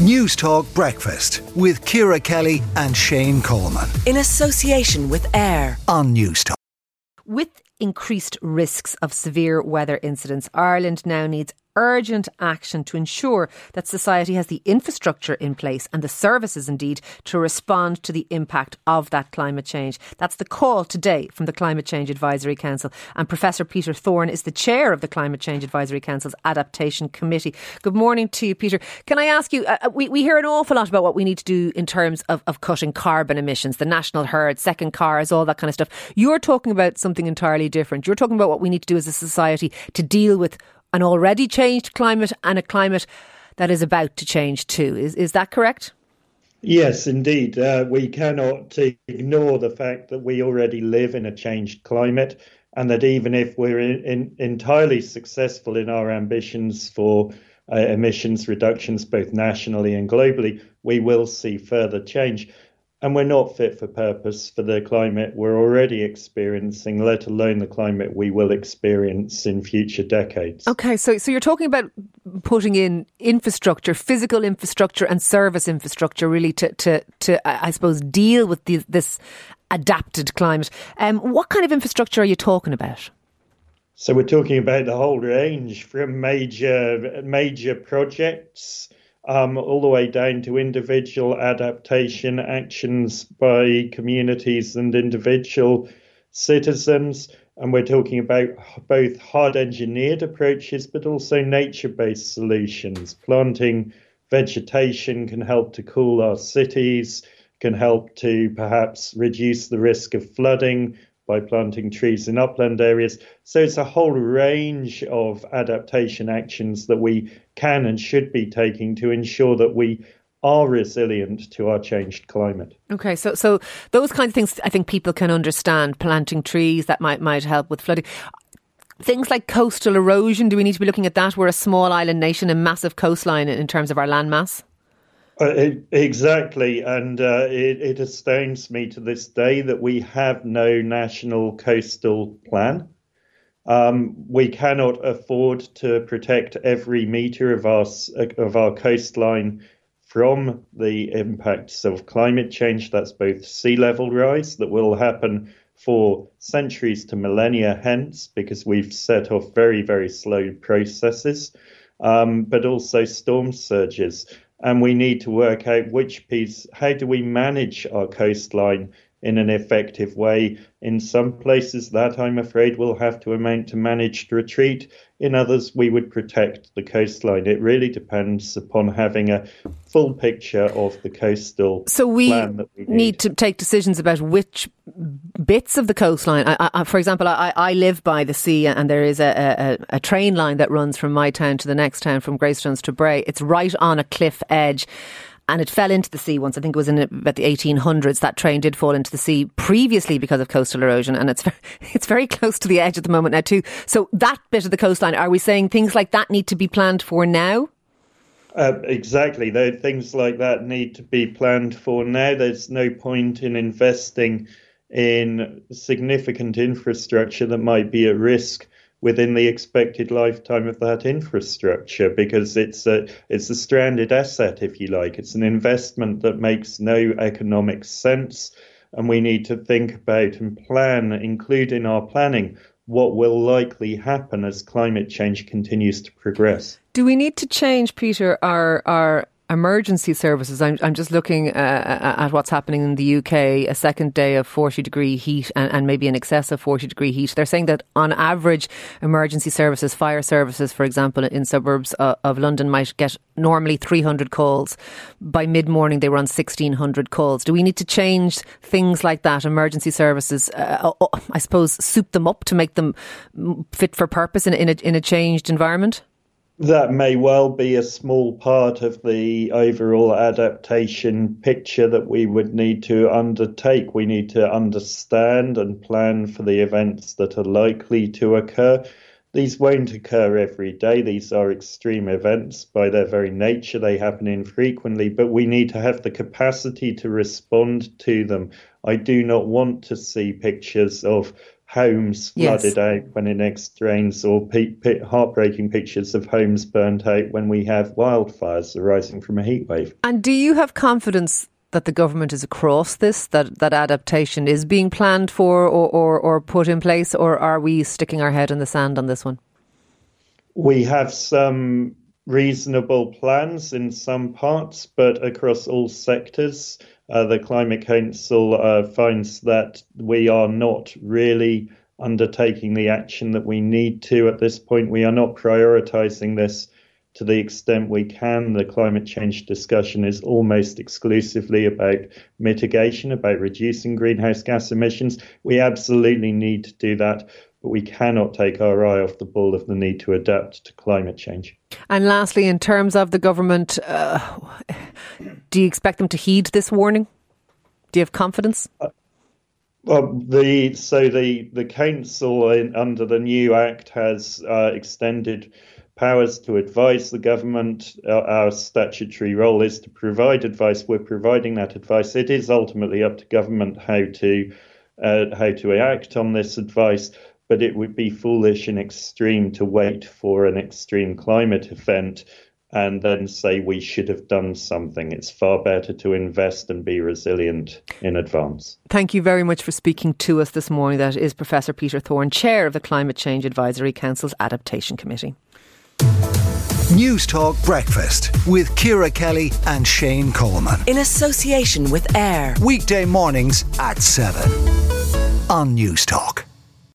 Newstalk Breakfast with Ciara Kelly and Shane Coleman. In association with AIR on Newstalk. With increased risks of severe weather incidents, Ireland now needs urgent action to ensure that society has the infrastructure in place and the services indeed to respond to the impact of that climate change. That's the call today from the Climate Change Advisory Council. And Professor Peter Thorne is the chair of the Climate Change Advisory Council's Adaptation Committee. Good morning to you, Peter. Can I ask you, uh, uh, we, we hear an awful lot about what we need to do in terms of, of cutting carbon emissions, the national herd, second cars, all that kind of stuff. You're talking about something entirely different. You're talking about what we need to do as a society to deal with an already changed climate and a climate that is about to change too. Is, is that correct? Yes, indeed. Uh, we cannot ignore the fact that we already live in a changed climate, and that even if we're in, in, entirely successful in our ambitions for uh, emissions reductions, both nationally and globally, we will see further change and we're not fit for purpose for the climate we're already experiencing, let alone the climate we will experience in future decades. Okay, so so you're talking about putting in infrastructure, physical infrastructure, and service infrastructure, really to to to I suppose deal with the, this adapted climate. Um, what kind of infrastructure are you talking about? So we're talking about the whole range from major major projects um, all the way down to individual adaptation actions by communities and individual citizens. And we're talking about both hard engineered approaches, but also nature based solutions. Planting vegetation can help to cool our cities, can help to perhaps reduce the risk of flooding by planting trees in upland areas. So it's a whole range of adaptation actions that we can and should be taking to ensure that we are resilient to our changed climate. Okay, so so those kinds of things I think people can understand. Planting trees that might might help with flooding. Things like coastal erosion, do we need to be looking at that? We're a small island nation, a massive coastline in terms of our landmass. Uh, exactly, and uh, it, it, astounds me to this day that we have no national coastal plan. Um, we cannot afford to protect every metre of our of our coastline from the impacts of climate change. That's both sea level rise that will happen for centuries to millennia hence, because we've set off very very slow processes, um, but also storm surges and we need to work out which piece, how do we manage our coastline in an effective way. In some places, that I'm afraid will have to amount to managed retreat. In others, we would protect the coastline. It really depends upon having a full picture of the coastal. So we, we need. need. to take decisions about which bits of the coastline. I, I, for example, I, I, live by the sea, and there is a, a, a train line that runs from my town to the next town, from Greystones to Bray. It's right on a cliff edge and it fell into the sea once. I think it was in about the 1800s. That train did fall into the sea previously because of coastal erosion, and it's very, it's very close to the edge at the moment now too. So that bit of the coastline, are we saying things like that need to be planned for now? Uh, exactly. Though things like that need to be planned for now. There's no point in investing in significant infrastructure that might be at risk within the expected lifetime of that infrastructure because it's a it's a stranded asset if you like. It's an investment that makes no economic sense and we need to think about and plan include in our planning what will likely happen as climate change continues to progress. Do we need to change peter our our emergency services, I'm, I'm just looking uh, uh at what's happening in the UK, a second day of 40 degree heat and, and, maybe an excess of 40 degree heat. They're saying that on average, emergency services, fire services, for example, in suburbs uh, of London might get normally 300 calls. By mid morning, they run 1600 calls. Do we need to change things like that, emergency services, uh, I suppose, soup them up to make them fit for purpose in, in, a, in a changed environment? That may well be a small part of the overall adaptation picture that we would need to undertake. We need to understand and plan for the events that are likely to occur. These won't occur every day. These are extreme events by their very nature. They happen infrequently, but we need to have the capacity to respond to them. I do not want to see pictures of homes Yes. flooded out when it next rains, or pe- pe- heartbreaking pictures of homes burnt out when we have wildfires arising from a heat wave. And do you have confidence that the government is across this, that, that adaptation is being planned for or, or, or put in place, or are we sticking our head in the sand on this one? We have some reasonable plans in some parts, but across all sectors, uh, the Climate Council uh, finds that we are not really undertaking the action that we need to at this point. We are not prioritising this to the extent we can. The climate change discussion is almost exclusively about mitigation, about reducing greenhouse gas emissions. We absolutely need to do that, but we cannot take our eye off the ball of the need to adapt to climate change. And lastly, in terms of the government, uh, do you expect them to heed this warning? Do you have confidence? Well, the so the the council in, under the new act has uh, extended powers to advise the government. Our, our statutory role is to provide advice. We're providing that advice. It is ultimately up to government how to uh, how to act on this advice. But it would be foolish and extreme to wait for an extreme climate event and then say we should have done something. It's far better to invest and be resilient in advance. Thank you very much for speaking to us this morning. That is Professor Peter Thorne, Chair of the Climate Change Advisory Council's Adaptation Committee. Newstalk Breakfast with Ciara Kelly and Shane Coleman. In association with AIR. Weekday mornings at 7 on Newstalk.